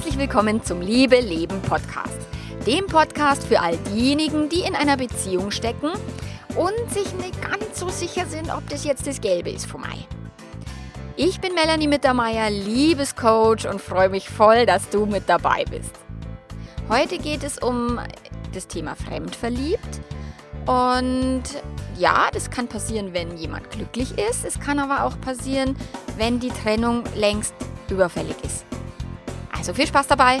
Herzlich willkommen zum Liebe Leben Podcast. Dem Podcast für all diejenigen, die in einer Beziehung stecken und sich nicht ganz so sicher sind, ob das jetzt das Gelbe ist vom Ei. Ich bin Melanie Mittermeier, Liebescoach und freue mich voll, dass du mit dabei bist. Heute geht es um das Thema Fremdverliebt. Und ja, das kann passieren, wenn jemand glücklich ist. Es kann aber auch passieren, wenn die Trennung längst überfällig ist. Also viel Spaß dabei!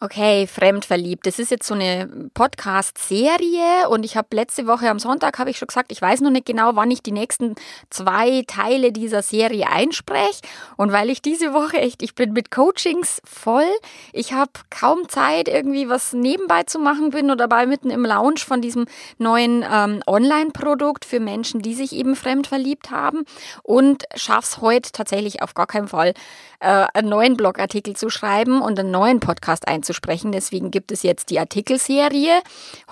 Okay, fremdverliebt. Das ist jetzt so eine Podcast-Serie und ich habe letzte Woche am Sonntag habe ich schon gesagt, ich weiß noch nicht genau, wann ich die nächsten zwei Teile dieser Serie einspreche und weil ich diese Woche echt, ich bin mit Coachings voll, ich habe kaum Zeit irgendwie was nebenbei zu machen, bin oder dabei mitten im Launch von diesem neuen ähm, Online-Produkt für Menschen, die sich eben fremdverliebt haben und schaff's heute tatsächlich auf gar keinen Fall äh, einen neuen Blogartikel zu schreiben und einen neuen Podcast einzubauen zu sprechen. Deswegen gibt es jetzt die Artikelserie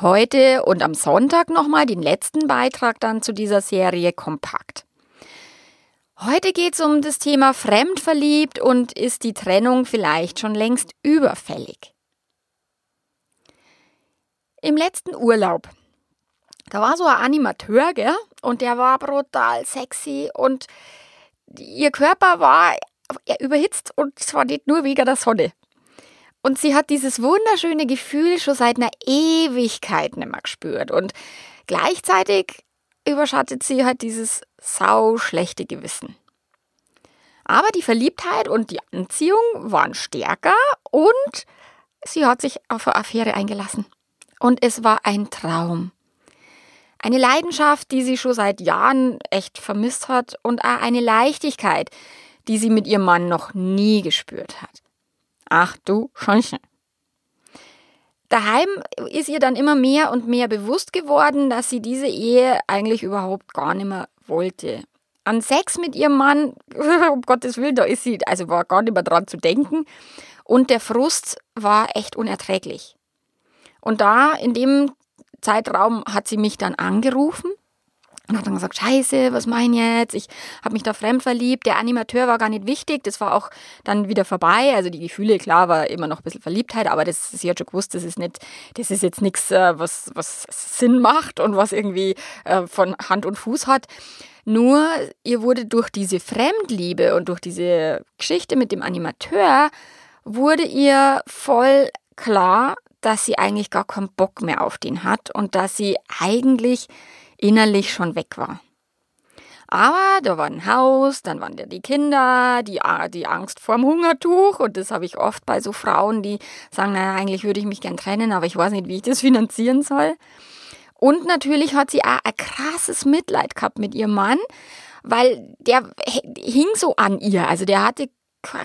heute und am Sonntag nochmal den letzten Beitrag dann zu dieser Serie kompakt. Heute geht es um das Thema Fremdverliebt und ist die Trennung vielleicht schon längst überfällig. Im letzten Urlaub, da war so ein Animateur, gell? Und der war brutal sexy und ihr Körper war überhitzt und zwar nicht nur wegen der Sonne. Und sie hat dieses wunderschöne Gefühl schon seit einer Ewigkeit nicht mehr gespürt. Und gleichzeitig überschattet sie halt dieses sau schlechte Gewissen. Aber die Verliebtheit und die Anziehung waren stärker und sie hat sich auf eine Affäre eingelassen. Und es war ein Traum. Eine Leidenschaft, die sie schon seit Jahren echt vermisst hat und auch eine Leichtigkeit, die sie mit ihrem Mann noch nie gespürt hat. Ach du Scheiße. Daheim ist ihr dann immer mehr und mehr bewusst geworden, dass sie diese Ehe eigentlich überhaupt gar nicht mehr wollte. An Sex mit ihrem Mann, um Gottes Willen, da ist sie, also war gar nicht mehr dran zu denken. Und der Frust war echt unerträglich. Und da, in dem Zeitraum, hat sie mich dann angerufen und hat dann gesagt, scheiße, was mein jetzt? Ich habe mich da fremd verliebt. Der Animateur war gar nicht wichtig. Das war auch dann wieder vorbei. Also die Gefühle, klar, war immer noch ein bisschen Verliebtheit, aber das, sie hat schon gewusst, das ist nicht, das ist jetzt nichts, äh, was, was Sinn macht und was irgendwie äh, von Hand und Fuß hat. Nur ihr wurde durch diese Fremdliebe und durch diese Geschichte mit dem Animateur, wurde ihr voll klar, dass sie eigentlich gar keinen Bock mehr auf den hat und dass sie eigentlich innerlich schon weg war. Aber da war ein Haus, dann waren da die Kinder, die, die Angst vorm Hungertuch. Und das habe ich oft bei so Frauen, die sagen, naja, eigentlich würde ich mich gern trennen, aber ich weiß nicht, wie ich das finanzieren soll. Und natürlich hat sie auch ein krasses Mitleid gehabt mit ihrem Mann, weil der hing so an ihr. Also der hatte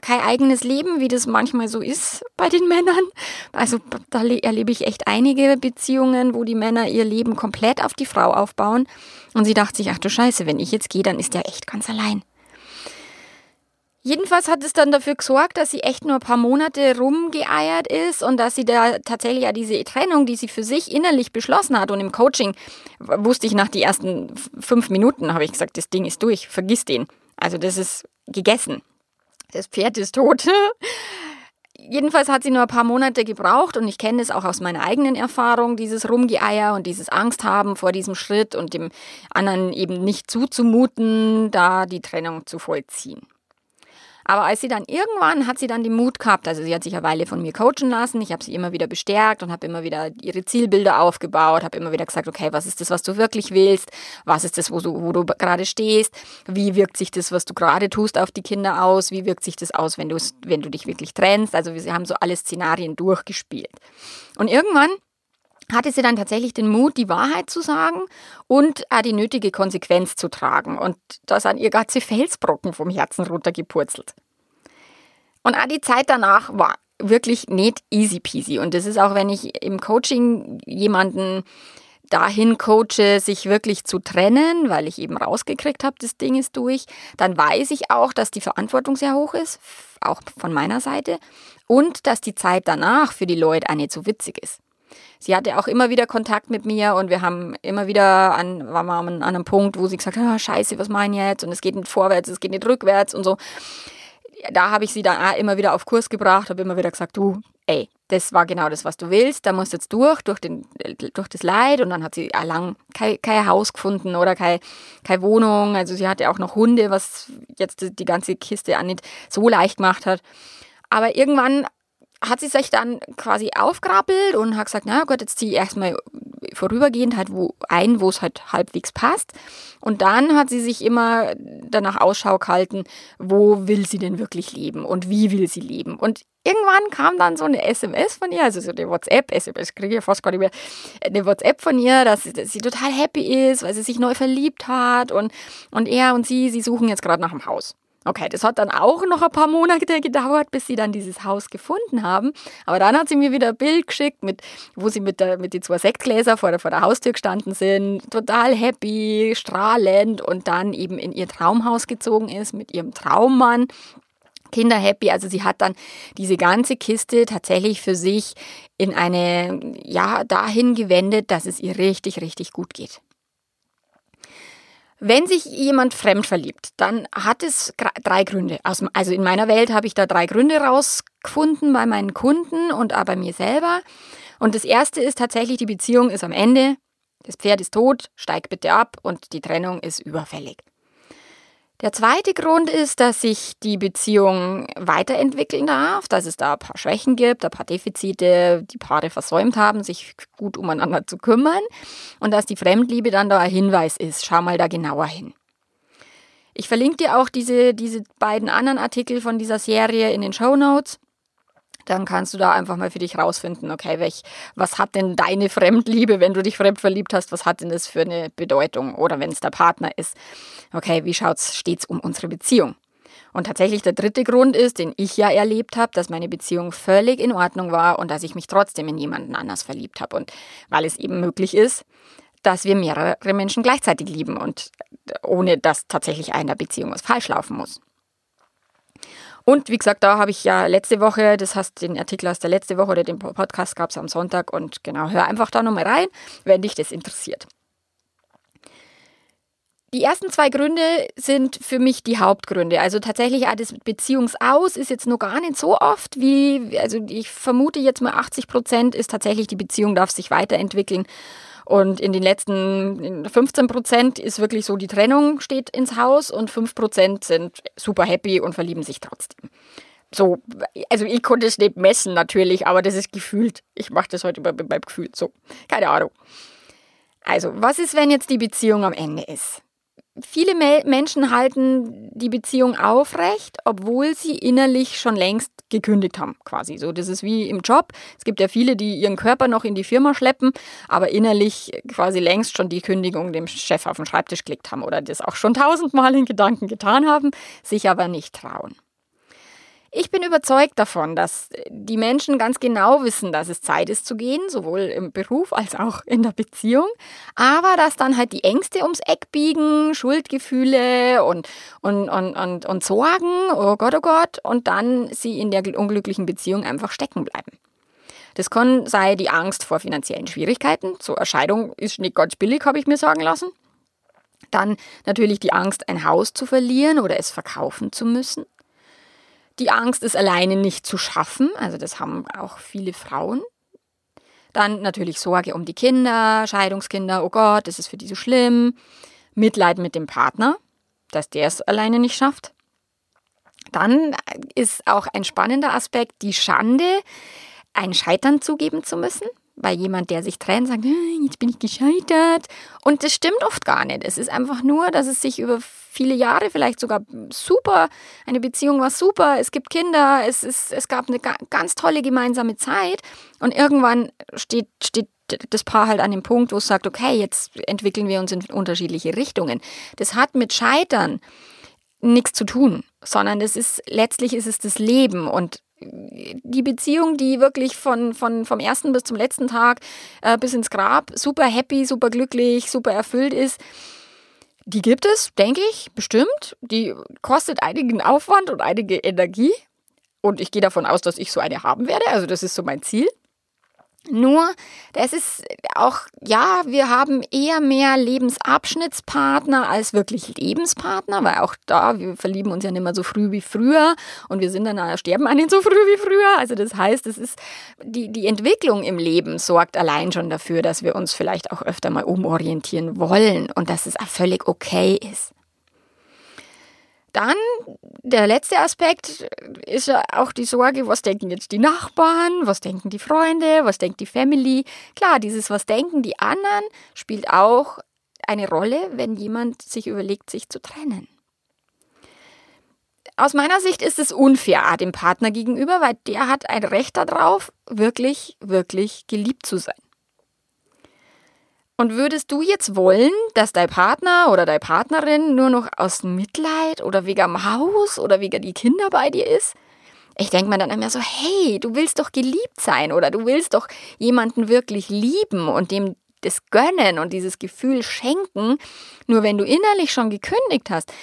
kein eigenes Leben, wie das manchmal so ist bei den Männern. Also da erlebe ich echt einige Beziehungen, wo die Männer ihr Leben komplett auf die Frau aufbauen. Und sie dachte sich, ach du Scheiße, wenn ich jetzt gehe, dann ist der echt ganz allein. Jedenfalls hat es dann dafür gesorgt, dass sie echt nur ein paar Monate rumgeeiert ist und dass sie da tatsächlich ja diese Trennung, die sie für sich innerlich beschlossen hat und im Coaching wusste ich nach den ersten fünf Minuten, habe ich gesagt, das Ding ist durch, vergiss den. Also das ist gegessen das Pferd ist tot. Jedenfalls hat sie nur ein paar Monate gebraucht und ich kenne es auch aus meiner eigenen Erfahrung, dieses Rumgeeier und dieses Angst haben vor diesem Schritt und dem anderen eben nicht zuzumuten, da die Trennung zu vollziehen. Aber als sie dann irgendwann hat sie dann den Mut gehabt, also sie hat sich eine Weile von mir coachen lassen, ich habe sie immer wieder bestärkt und habe immer wieder ihre Zielbilder aufgebaut, habe immer wieder gesagt, okay, was ist das, was du wirklich willst, was ist das, wo du, wo du gerade stehst, wie wirkt sich das, was du gerade tust, auf die Kinder aus, wie wirkt sich das aus, wenn wenn du dich wirklich trennst. Also wir haben so alle Szenarien durchgespielt. Und irgendwann hatte sie dann tatsächlich den Mut, die Wahrheit zu sagen und auch die nötige Konsequenz zu tragen. Und da sind ihr ganze Felsbrocken vom Herzen runtergepurzelt. Und auch die Zeit danach war wirklich nicht easy peasy. Und das ist auch, wenn ich im Coaching jemanden dahin coache, sich wirklich zu trennen, weil ich eben rausgekriegt habe, das Ding ist durch, dann weiß ich auch, dass die Verantwortung sehr hoch ist, auch von meiner Seite, und dass die Zeit danach für die Leute auch nicht so witzig ist. Sie hatte auch immer wieder Kontakt mit mir und wir haben immer wieder an, waren wir an einem Punkt, wo sie gesagt hat, oh, scheiße, was mache ich jetzt? Und es geht nicht vorwärts, es geht nicht rückwärts und so. Da habe ich sie dann immer wieder auf Kurs gebracht, habe immer wieder gesagt, du, ey, das war genau das, was du willst, da musst du jetzt durch, durch, den, durch das Leid. Und dann hat sie lang kein, kein Haus gefunden oder keine, keine Wohnung. Also sie hatte auch noch Hunde, was jetzt die ganze Kiste auch nicht so leicht gemacht hat. Aber irgendwann hat sie sich dann quasi aufgrappelt und hat gesagt, na gut, jetzt ziehe ich erstmal vorübergehend halt wo ein, wo es halt halbwegs passt. Und dann hat sie sich immer danach Ausschau gehalten, wo will sie denn wirklich leben und wie will sie leben. Und irgendwann kam dann so eine SMS von ihr, also so eine WhatsApp, SMS kriege ich fast gar nicht mehr, eine WhatsApp von ihr, dass sie, dass sie total happy ist, weil sie sich neu verliebt hat und, und er und sie, sie suchen jetzt gerade nach einem Haus. Okay, das hat dann auch noch ein paar Monate gedauert, bis sie dann dieses Haus gefunden haben. Aber dann hat sie mir wieder ein Bild geschickt, mit, wo sie mit, der, mit den zwei Sektgläser vor der, vor der Haustür gestanden sind, total happy, strahlend und dann eben in ihr Traumhaus gezogen ist mit ihrem Traummann. Kinder happy. Also sie hat dann diese ganze Kiste tatsächlich für sich in eine, ja, dahin gewendet, dass es ihr richtig, richtig gut geht. Wenn sich jemand fremd verliebt, dann hat es drei Gründe. Also in meiner Welt habe ich da drei Gründe rausgefunden bei meinen Kunden und auch bei mir selber. Und das erste ist tatsächlich, die Beziehung ist am Ende. Das Pferd ist tot, steig bitte ab und die Trennung ist überfällig. Der zweite Grund ist, dass sich die Beziehung weiterentwickeln darf, dass es da ein paar Schwächen gibt, ein paar Defizite, die Paare versäumt haben, sich gut umeinander zu kümmern und dass die Fremdliebe dann da ein Hinweis ist. Schau mal da genauer hin. Ich verlinke dir auch diese, diese beiden anderen Artikel von dieser Serie in den Show Notes dann kannst du da einfach mal für dich rausfinden, okay, welch, was hat denn deine Fremdliebe, wenn du dich fremd verliebt hast, was hat denn das für eine Bedeutung? Oder wenn es der Partner ist, okay, wie schaut's stets um unsere Beziehung? Und tatsächlich der dritte Grund ist, den ich ja erlebt habe, dass meine Beziehung völlig in Ordnung war und dass ich mich trotzdem in jemanden anders verliebt habe. Und weil es eben möglich ist, dass wir mehrere Menschen gleichzeitig lieben und ohne dass tatsächlich einer Beziehung was falsch laufen muss. Und wie gesagt, da habe ich ja letzte Woche, das heißt den Artikel aus der letzte Woche oder den Podcast gab es am Sonntag und genau, hör einfach da nochmal rein, wenn dich das interessiert. Die ersten zwei Gründe sind für mich die Hauptgründe. Also tatsächlich auch das Beziehungsaus ist jetzt noch gar nicht so oft wie, also ich vermute jetzt mal 80 Prozent ist tatsächlich die Beziehung darf sich weiterentwickeln und in den letzten 15 Prozent ist wirklich so, die Trennung steht ins Haus und 5 Prozent sind super happy und verlieben sich trotzdem. So, also ich konnte es nicht messen natürlich, aber das ist gefühlt. Ich mache das heute beim Gefühl. So, keine Ahnung. Also, was ist, wenn jetzt die Beziehung am Ende ist? Viele Menschen halten die Beziehung aufrecht, obwohl sie innerlich schon längst gekündigt haben, quasi. So, das ist wie im Job. Es gibt ja viele, die ihren Körper noch in die Firma schleppen, aber innerlich quasi längst schon die Kündigung dem Chef auf den Schreibtisch gelegt haben oder das auch schon tausendmal in Gedanken getan haben, sich aber nicht trauen. Ich bin überzeugt davon, dass die Menschen ganz genau wissen, dass es Zeit ist zu gehen, sowohl im Beruf als auch in der Beziehung, aber dass dann halt die Ängste ums Eck biegen, Schuldgefühle und, und, und, und, und Sorgen, oh Gott, oh Gott, und dann sie in der unglücklichen Beziehung einfach stecken bleiben. Das kann sei die Angst vor finanziellen Schwierigkeiten. So eine ist nicht ganz billig, habe ich mir sagen lassen. Dann natürlich die Angst, ein Haus zu verlieren oder es verkaufen zu müssen. Die Angst ist alleine nicht zu schaffen, also das haben auch viele Frauen. Dann natürlich Sorge um die Kinder, Scheidungskinder, oh Gott, ist für die so schlimm. Mitleid mit dem Partner, dass der es alleine nicht schafft. Dann ist auch ein spannender Aspekt die Schande, ein Scheitern zugeben zu müssen weil jemand, der sich trennt, sagt, jetzt bin ich gescheitert. Und das stimmt oft gar nicht. Es ist einfach nur, dass es sich über viele Jahre vielleicht sogar super, eine Beziehung war super, es gibt Kinder, es, ist, es gab eine ganz tolle gemeinsame Zeit. Und irgendwann steht, steht das Paar halt an dem Punkt, wo es sagt, okay, jetzt entwickeln wir uns in unterschiedliche Richtungen. Das hat mit Scheitern nichts zu tun, sondern das ist, letztlich ist es das Leben und die Beziehung, die wirklich von, von, vom ersten bis zum letzten Tag äh, bis ins Grab super happy, super glücklich, super erfüllt ist. Die gibt es, denke ich, bestimmt. Die kostet einigen Aufwand und einige Energie. Und ich gehe davon aus, dass ich so eine haben werde. Also das ist so mein Ziel. Nur, das ist auch, ja, wir haben eher mehr Lebensabschnittspartner als wirklich Lebenspartner, weil auch da, wir verlieben uns ja nicht mehr so früh wie früher und wir sind dann, äh, sterben an so früh wie früher. Also das heißt, es ist, die, die Entwicklung im Leben sorgt allein schon dafür, dass wir uns vielleicht auch öfter mal umorientieren wollen und dass es auch völlig okay ist. Dann der letzte Aspekt ist ja auch die Sorge, was denken jetzt die Nachbarn, was denken die Freunde, was denkt die Family. Klar, dieses was denken die anderen spielt auch eine Rolle, wenn jemand sich überlegt, sich zu trennen. Aus meiner Sicht ist es unfair dem Partner gegenüber, weil der hat ein Recht darauf, wirklich, wirklich geliebt zu sein. Und würdest du jetzt wollen, dass dein Partner oder deine Partnerin nur noch aus Mitleid oder wegen am Haus oder wegen die Kinder bei dir ist? Ich denke mir dann immer so, hey, du willst doch geliebt sein oder du willst doch jemanden wirklich lieben und dem das gönnen und dieses Gefühl schenken, nur wenn du innerlich schon gekündigt hast.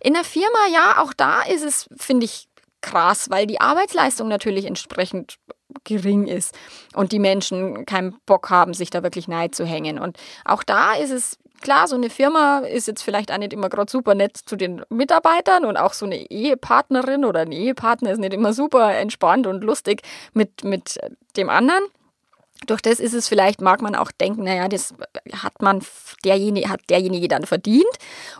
In der Firma, ja, auch da ist es, finde ich, krass, weil die Arbeitsleistung natürlich entsprechend gering ist und die Menschen keinen Bock haben, sich da wirklich nahe zu hängen. Und auch da ist es klar, so eine Firma ist jetzt vielleicht auch nicht immer gerade super nett zu den Mitarbeitern und auch so eine Ehepartnerin oder ein Ehepartner ist nicht immer super entspannt und lustig mit, mit dem anderen. Durch das ist es vielleicht, mag man auch denken, naja, das hat man, derjenige, hat derjenige dann verdient.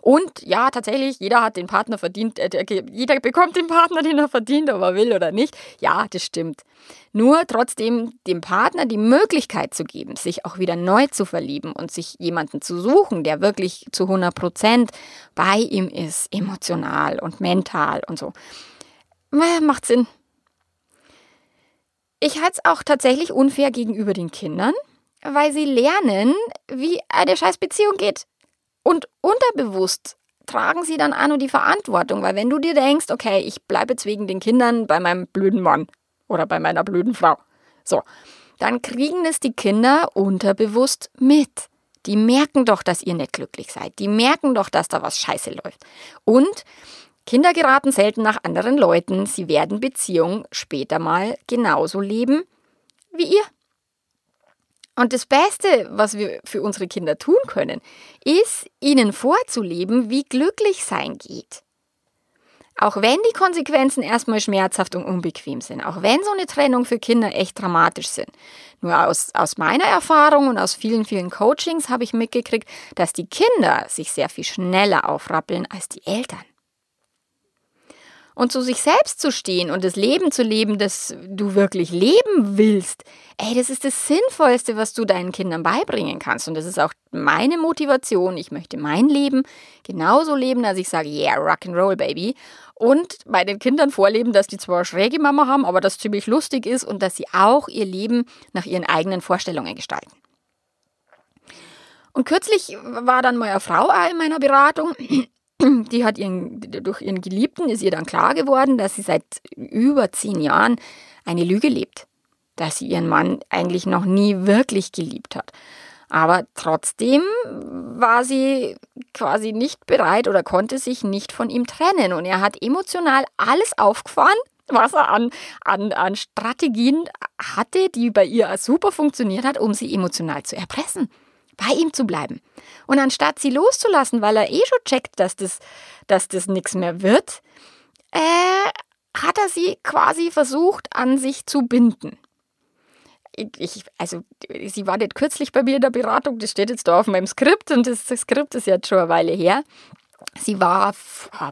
Und ja, tatsächlich, jeder hat den Partner verdient, äh, jeder bekommt den Partner, den er verdient, ob er will oder nicht. Ja, das stimmt. Nur trotzdem dem Partner die Möglichkeit zu geben, sich auch wieder neu zu verlieben und sich jemanden zu suchen, der wirklich zu 100 Prozent bei ihm ist, emotional und mental und so. Macht Sinn. Ich halte es auch tatsächlich unfair gegenüber den Kindern, weil sie lernen, wie eine Scheißbeziehung geht. Und unterbewusst tragen sie dann auch nur die Verantwortung, weil wenn du dir denkst, okay, ich bleibe jetzt wegen den Kindern bei meinem blöden Mann oder bei meiner blöden Frau, so, dann kriegen es die Kinder unterbewusst mit. Die merken doch, dass ihr nicht glücklich seid. Die merken doch, dass da was scheiße läuft. Und Kinder geraten selten nach anderen Leuten. Sie werden Beziehungen später mal genauso leben wie ihr. Und das Beste, was wir für unsere Kinder tun können, ist, ihnen vorzuleben, wie glücklich sein geht. Auch wenn die Konsequenzen erstmal schmerzhaft und unbequem sind, auch wenn so eine Trennung für Kinder echt dramatisch sind. Nur aus, aus meiner Erfahrung und aus vielen, vielen Coachings habe ich mitgekriegt, dass die Kinder sich sehr viel schneller aufrappeln als die Eltern und zu sich selbst zu stehen und das Leben zu leben, das du wirklich leben willst, ey, das ist das Sinnvollste, was du deinen Kindern beibringen kannst. Und das ist auch meine Motivation. Ich möchte mein Leben genauso leben, dass ich sage, yeah, rock and roll, baby. Und bei den Kindern vorleben, dass die zwar schräge Mama haben, aber das ziemlich lustig ist und dass sie auch ihr Leben nach ihren eigenen Vorstellungen gestalten. Und kürzlich war dann meine Frau auch in meiner Beratung die hat ihren, durch ihren Geliebten ist ihr dann klar geworden, dass sie seit über zehn Jahren eine Lüge lebt. Dass sie ihren Mann eigentlich noch nie wirklich geliebt hat. Aber trotzdem war sie quasi nicht bereit oder konnte sich nicht von ihm trennen. Und er hat emotional alles aufgefahren, was er an, an, an Strategien hatte, die bei ihr super funktioniert hat, um sie emotional zu erpressen bei ihm zu bleiben. Und anstatt sie loszulassen, weil er eh schon checkt, dass das, dass das nichts mehr wird, äh, hat er sie quasi versucht, an sich zu binden. Ich, also, sie war nicht kürzlich bei mir in der Beratung, das steht jetzt da auf meinem Skript und das, das Skript ist jetzt schon eine Weile her. Sie war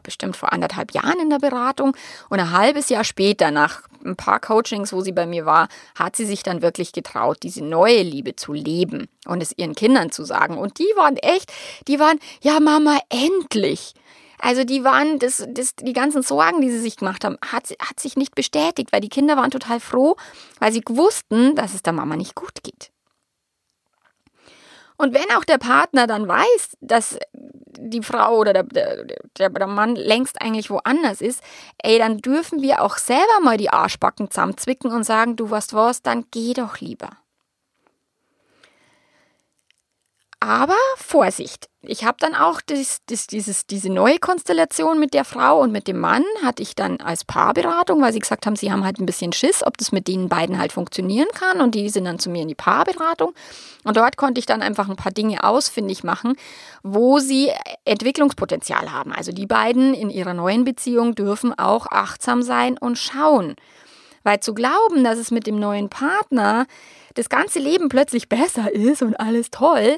bestimmt vor anderthalb Jahren in der Beratung und ein halbes Jahr später, nach ein paar Coachings, wo sie bei mir war, hat sie sich dann wirklich getraut, diese neue Liebe zu leben und es ihren Kindern zu sagen. Und die waren echt, die waren, ja Mama, endlich. Also die waren, das, das, die ganzen Sorgen, die sie sich gemacht haben, hat, hat sich nicht bestätigt, weil die Kinder waren total froh, weil sie wussten, dass es der Mama nicht gut geht. Und wenn auch der Partner dann weiß, dass die Frau oder der, der, der, Mann längst eigentlich woanders ist, ey, dann dürfen wir auch selber mal die Arschbacken zusammenzwicken und sagen, du weißt was, dann geh doch lieber. Aber Vorsicht, ich habe dann auch das, das, dieses, diese neue Konstellation mit der Frau und mit dem Mann, hatte ich dann als Paarberatung, weil sie gesagt haben, sie haben halt ein bisschen Schiss, ob das mit den beiden halt funktionieren kann. Und die sind dann zu mir in die Paarberatung. Und dort konnte ich dann einfach ein paar Dinge ausfindig machen, wo sie Entwicklungspotenzial haben. Also die beiden in ihrer neuen Beziehung dürfen auch achtsam sein und schauen. Weil zu glauben, dass es mit dem neuen Partner das ganze Leben plötzlich besser ist und alles toll,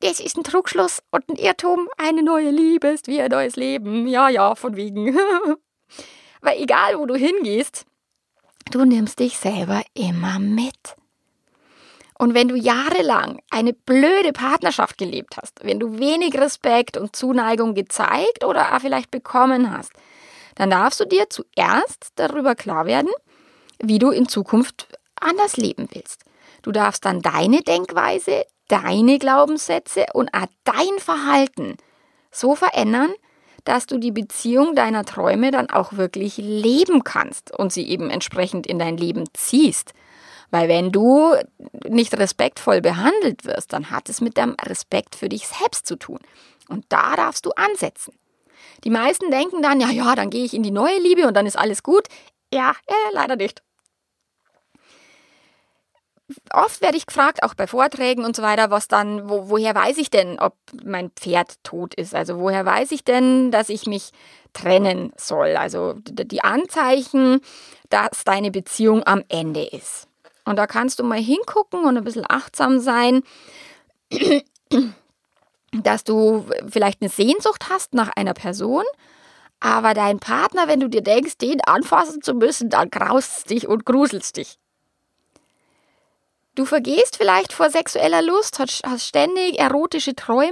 das ist ein Trugschluss und ein Irrtum. Eine neue Liebe ist wie ein neues Leben. Ja, ja, von wegen. Weil egal, wo du hingehst, du nimmst dich selber immer mit. Und wenn du jahrelang eine blöde Partnerschaft gelebt hast, wenn du wenig Respekt und Zuneigung gezeigt oder vielleicht bekommen hast, dann darfst du dir zuerst darüber klar werden, wie du in Zukunft anders leben willst. Du darfst dann deine Denkweise, deine Glaubenssätze und auch dein Verhalten so verändern, dass du die Beziehung deiner Träume dann auch wirklich leben kannst und sie eben entsprechend in dein Leben ziehst. Weil wenn du nicht respektvoll behandelt wirst, dann hat es mit dem Respekt für dich selbst zu tun. Und da darfst du ansetzen. Die meisten denken dann, ja, ja, dann gehe ich in die neue Liebe und dann ist alles gut. Ja, äh, leider nicht oft werde ich gefragt, auch bei Vorträgen und so weiter, was dann, wo, woher weiß ich denn, ob mein Pferd tot ist? Also woher weiß ich denn, dass ich mich trennen soll? Also die Anzeichen, dass deine Beziehung am Ende ist. Und da kannst du mal hingucken und ein bisschen achtsam sein, dass du vielleicht eine Sehnsucht hast nach einer Person, aber dein Partner, wenn du dir denkst, den anfassen zu müssen, dann graust dich und gruselst dich. Du vergehst vielleicht vor sexueller Lust, hast ständig erotische Träume,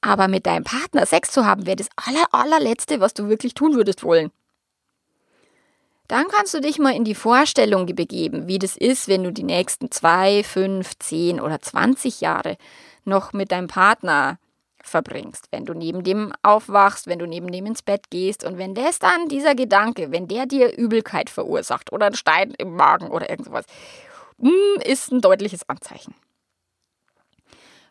aber mit deinem Partner Sex zu haben, wäre das aller, allerletzte, was du wirklich tun würdest wollen. Dann kannst du dich mal in die Vorstellung begeben, wie das ist, wenn du die nächsten zwei, fünf, zehn oder zwanzig Jahre noch mit deinem Partner verbringst, wenn du neben dem aufwachst, wenn du neben dem ins Bett gehst und wenn das dann dieser Gedanke, wenn der dir Übelkeit verursacht oder einen Stein im Magen oder irgendwas ist ein deutliches Anzeichen.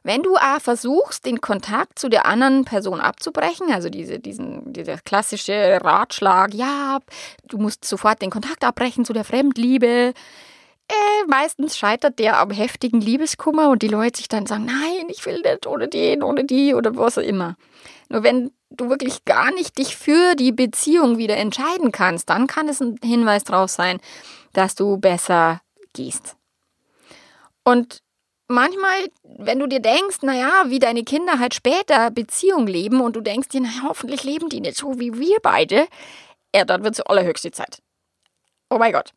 Wenn du auch versuchst, den Kontakt zu der anderen Person abzubrechen, also diese, diesen, dieser klassische Ratschlag, ja, du musst sofort den Kontakt abbrechen zu der Fremdliebe, äh, meistens scheitert der am heftigen Liebeskummer und die Leute sich dann sagen, nein, ich will nicht ohne den, ohne die oder was auch immer. Nur wenn du wirklich gar nicht dich für die Beziehung wieder entscheiden kannst, dann kann es ein Hinweis darauf sein, dass du besser gehst. Und manchmal, wenn du dir denkst, naja, wie deine Kinder halt später Beziehung leben und du denkst dir, naja, hoffentlich leben die nicht so wie wir beide, ja, dann wird es allerhöchste Zeit. Oh mein Gott.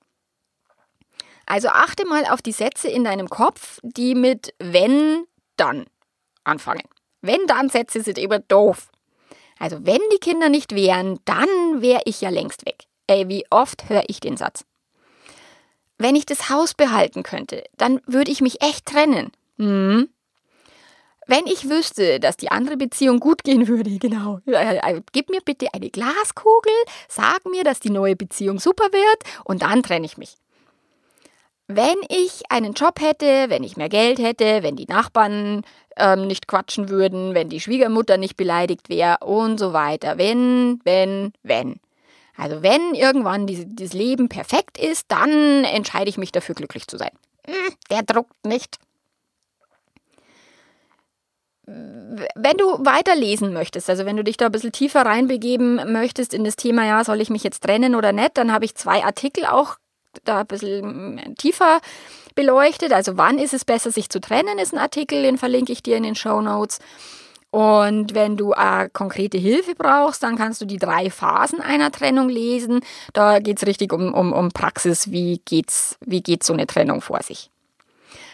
Also achte mal auf die Sätze in deinem Kopf, die mit wenn, dann anfangen. Wenn, dann Sätze sind immer doof. Also wenn die Kinder nicht wären, dann wäre ich ja längst weg. Ey, wie oft höre ich den Satz? Wenn ich das Haus behalten könnte, dann würde ich mich echt trennen. Hm. Wenn ich wüsste, dass die andere Beziehung gut gehen würde, genau. Gib mir bitte eine Glaskugel, sag mir, dass die neue Beziehung super wird und dann trenne ich mich. Wenn ich einen Job hätte, wenn ich mehr Geld hätte, wenn die Nachbarn ähm, nicht quatschen würden, wenn die Schwiegermutter nicht beleidigt wäre und so weiter. Wenn, wenn, wenn. Also wenn irgendwann diese, dieses Leben perfekt ist, dann entscheide ich mich dafür, glücklich zu sein. Hm, der druckt nicht. Wenn du weiterlesen möchtest, also wenn du dich da ein bisschen tiefer reinbegeben möchtest in das Thema, ja, soll ich mich jetzt trennen oder nicht, dann habe ich zwei Artikel auch da ein bisschen hm, tiefer beleuchtet. Also wann ist es besser, sich zu trennen, ist ein Artikel, den verlinke ich dir in den Show Notes. Und wenn du äh, konkrete Hilfe brauchst, dann kannst du die drei Phasen einer Trennung lesen. Da geht es richtig um, um, um Praxis, wie geht's, wie geht so eine Trennung vor sich.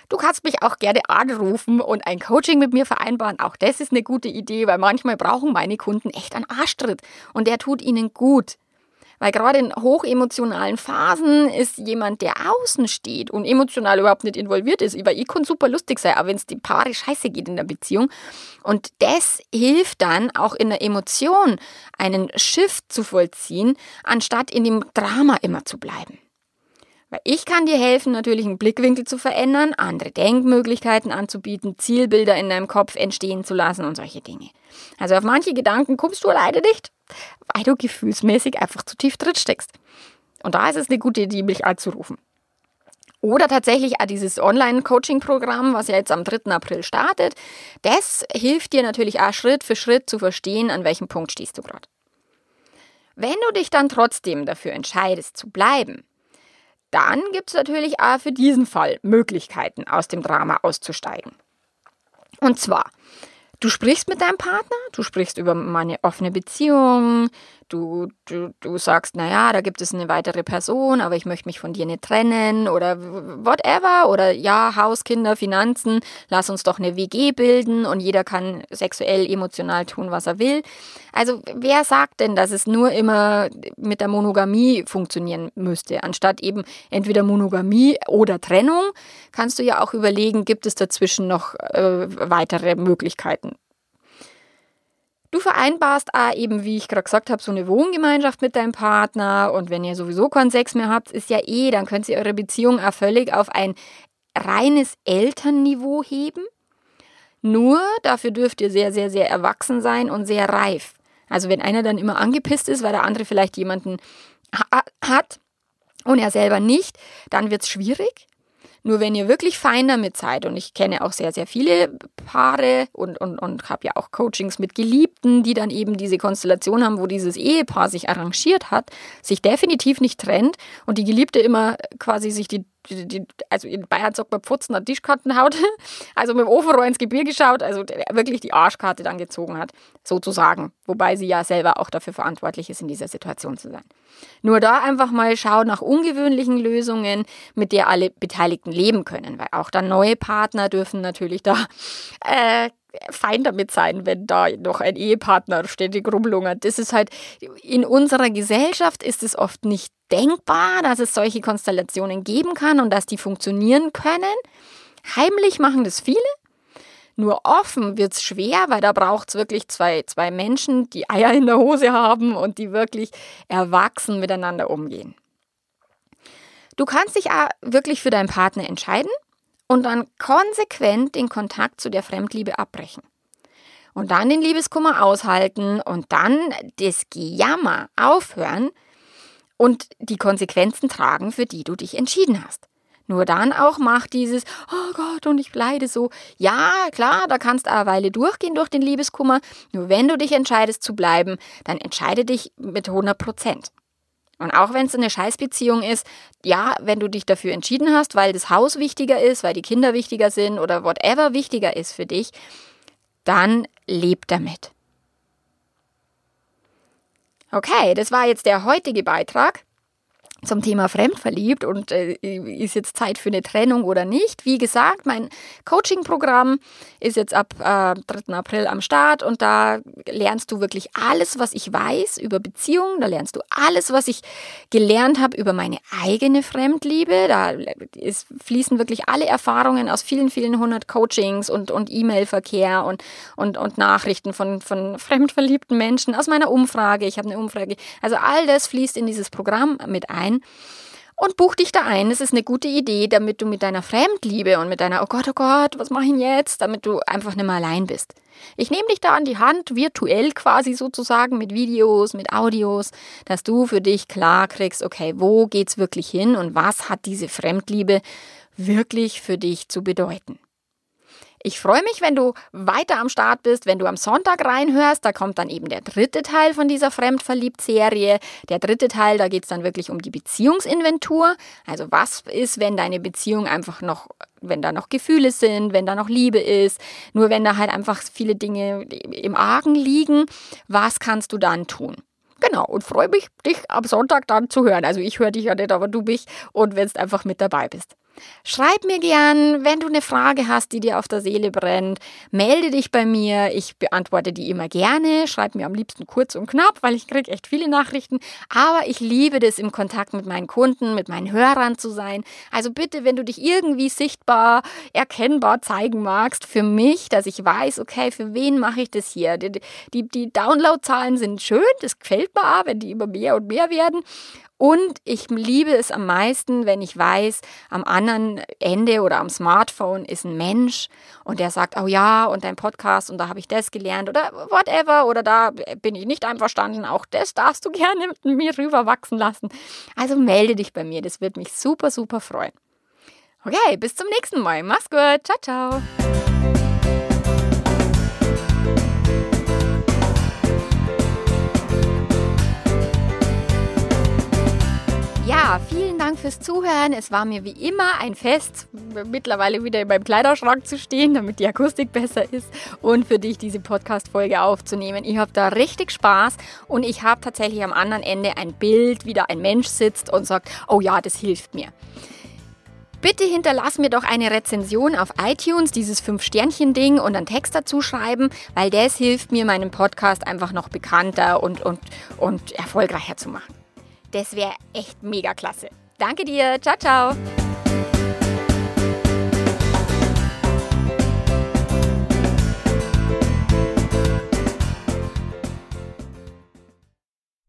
Du kannst mich auch gerne anrufen und ein Coaching mit mir vereinbaren. Auch das ist eine gute Idee, weil manchmal brauchen meine Kunden echt einen Arschtritt und der tut ihnen gut. Weil gerade in hochemotionalen Phasen ist jemand, der außen steht und emotional überhaupt nicht involviert ist, weil ich kann super lustig sein, aber wenn es die Paare scheiße geht in der Beziehung. Und das hilft dann auch in der Emotion einen Shift zu vollziehen, anstatt in dem Drama immer zu bleiben. Ich kann dir helfen, natürlich einen Blickwinkel zu verändern, andere Denkmöglichkeiten anzubieten, Zielbilder in deinem Kopf entstehen zu lassen und solche Dinge. Also auf manche Gedanken kommst du leider nicht, weil du gefühlsmäßig einfach zu tief drin steckst. Und da ist es eine gute Idee, mich anzurufen. Oder tatsächlich auch dieses Online-Coaching-Programm, was ja jetzt am 3. April startet, das hilft dir natürlich auch Schritt für Schritt zu verstehen, an welchem Punkt stehst du gerade. Wenn du dich dann trotzdem dafür entscheidest zu bleiben, dann gibt es natürlich auch für diesen Fall Möglichkeiten, aus dem Drama auszusteigen. Und zwar, du sprichst mit deinem Partner, du sprichst über meine offene Beziehung, du, du, du sagst, naja, da gibt es eine weitere Person, aber ich möchte mich von dir nicht trennen oder whatever oder ja, Haus, Kinder, Finanzen, lass uns doch eine WG bilden und jeder kann sexuell, emotional tun, was er will. Also wer sagt denn, dass es nur immer mit der Monogamie funktionieren müsste, anstatt eben entweder Monogamie oder Trennung, kannst du ja auch überlegen, gibt es dazwischen noch äh, weitere Möglichkeiten. Du vereinbarst auch eben, wie ich gerade gesagt habe, so eine Wohngemeinschaft mit deinem Partner und wenn ihr sowieso keinen Sex mehr habt, ist ja eh, dann könnt ihr eure Beziehung auch völlig auf ein reines Elternniveau heben. Nur dafür dürft ihr sehr, sehr, sehr erwachsen sein und sehr reif. Also wenn einer dann immer angepisst ist, weil der andere vielleicht jemanden hat und er selber nicht, dann wird es schwierig. Nur wenn ihr wirklich fein damit seid, und ich kenne auch sehr, sehr viele Paare und, und, und habe ja auch Coachings mit Geliebten, die dann eben diese Konstellation haben, wo dieses Ehepaar sich arrangiert hat, sich definitiv nicht trennt und die Geliebte immer quasi sich die die, also in Bayern sagt man Pfutzen an Tischkartenhaut, also mit dem Ofenrohr ins Gebirge geschaut, also wirklich die Arschkarte dann gezogen hat, sozusagen. Wobei sie ja selber auch dafür verantwortlich ist, in dieser Situation zu sein. Nur da einfach mal schauen nach ungewöhnlichen Lösungen, mit der alle Beteiligten leben können, weil auch dann neue Partner dürfen natürlich da äh, fein damit sein, wenn da noch ein Ehepartner ständig rumlungert. Das ist halt, in unserer Gesellschaft ist es oft nicht denkbar, dass es solche Konstellationen geben kann und dass die funktionieren können. Heimlich machen das viele. Nur offen wird es schwer, weil da braucht es wirklich zwei, zwei Menschen, die Eier in der Hose haben und die wirklich erwachsen miteinander umgehen. Du kannst dich wirklich für deinen Partner entscheiden und dann konsequent den Kontakt zu der Fremdliebe abbrechen. Und dann den Liebeskummer aushalten und dann das Gejammer aufhören und die Konsequenzen tragen, für die du dich entschieden hast. Nur dann auch macht dieses, oh Gott, und ich leide so. Ja, klar, da kannst du eine Weile durchgehen durch den Liebeskummer. Nur wenn du dich entscheidest zu bleiben, dann entscheide dich mit 100 Prozent. Und auch wenn es eine Scheißbeziehung ist, ja, wenn du dich dafür entschieden hast, weil das Haus wichtiger ist, weil die Kinder wichtiger sind oder whatever wichtiger ist für dich, dann leb damit. Okay, das war jetzt der heutige Beitrag zum Thema Fremdverliebt und äh, ist jetzt Zeit für eine Trennung oder nicht. Wie gesagt, mein Coaching-Programm ist jetzt ab äh, 3. April am Start und da lernst du wirklich alles, was ich weiß über Beziehungen. Da lernst du alles, was ich gelernt habe über meine eigene Fremdliebe. Da ist, fließen wirklich alle Erfahrungen aus vielen, vielen hundert Coachings und, und E-Mail-Verkehr und, und, und Nachrichten von, von fremdverliebten Menschen aus meiner Umfrage. Ich habe eine Umfrage. Also all das fließt in dieses Programm mit ein und buch dich da ein. Es ist eine gute Idee, damit du mit deiner Fremdliebe und mit deiner Oh Gott, oh Gott, was mache ich jetzt, damit du einfach nicht mehr allein bist. Ich nehme dich da an die Hand, virtuell quasi sozusagen, mit Videos, mit Audios, dass du für dich klar kriegst, okay, wo geht's wirklich hin und was hat diese Fremdliebe wirklich für dich zu bedeuten. Ich freue mich, wenn du weiter am Start bist, wenn du am Sonntag reinhörst. Da kommt dann eben der dritte Teil von dieser Fremdverliebt-Serie. Der dritte Teil, da geht es dann wirklich um die Beziehungsinventur. Also was ist, wenn deine Beziehung einfach noch, wenn da noch Gefühle sind, wenn da noch Liebe ist, nur wenn da halt einfach viele Dinge im Argen liegen, was kannst du dann tun? Genau, und freue mich, dich am Sonntag dann zu hören. Also ich höre dich ja nicht, aber du mich und wenn du einfach mit dabei bist. Schreib mir gern, wenn du eine Frage hast, die dir auf der Seele brennt. Melde dich bei mir. Ich beantworte die immer gerne. Schreib mir am liebsten kurz und knapp, weil ich kriege echt viele Nachrichten. Aber ich liebe das, im Kontakt mit meinen Kunden, mit meinen Hörern zu sein. Also bitte, wenn du dich irgendwie sichtbar, erkennbar zeigen magst, für mich, dass ich weiß, okay, für wen mache ich das hier? Die, die, die Downloadzahlen sind schön, das gefällt mir auch, wenn die immer mehr und mehr werden. Und ich liebe es am meisten, wenn ich weiß, am anderen Ende oder am Smartphone ist ein Mensch und der sagt, oh ja, und dein Podcast und da habe ich das gelernt oder whatever oder da bin ich nicht einverstanden, auch das darfst du gerne mit mir rüberwachsen lassen. Also melde dich bei mir, das wird mich super, super freuen. Okay, bis zum nächsten Mal. Mach's gut. Ciao, ciao. Vielen Dank fürs Zuhören. Es war mir wie immer ein Fest, mittlerweile wieder in meinem Kleiderschrank zu stehen, damit die Akustik besser ist und für dich diese Podcast-Folge aufzunehmen. Ich habe da richtig Spaß und ich habe tatsächlich am anderen Ende ein Bild, wie da ein Mensch sitzt und sagt, oh ja, das hilft mir. Bitte hinterlass mir doch eine Rezension auf iTunes, dieses Fünf-Sternchen-Ding und einen Text dazu schreiben, weil das hilft mir, meinen Podcast einfach noch bekannter und, und, und erfolgreicher zu machen. Das wäre echt mega klasse. Danke dir. Ciao, ciao.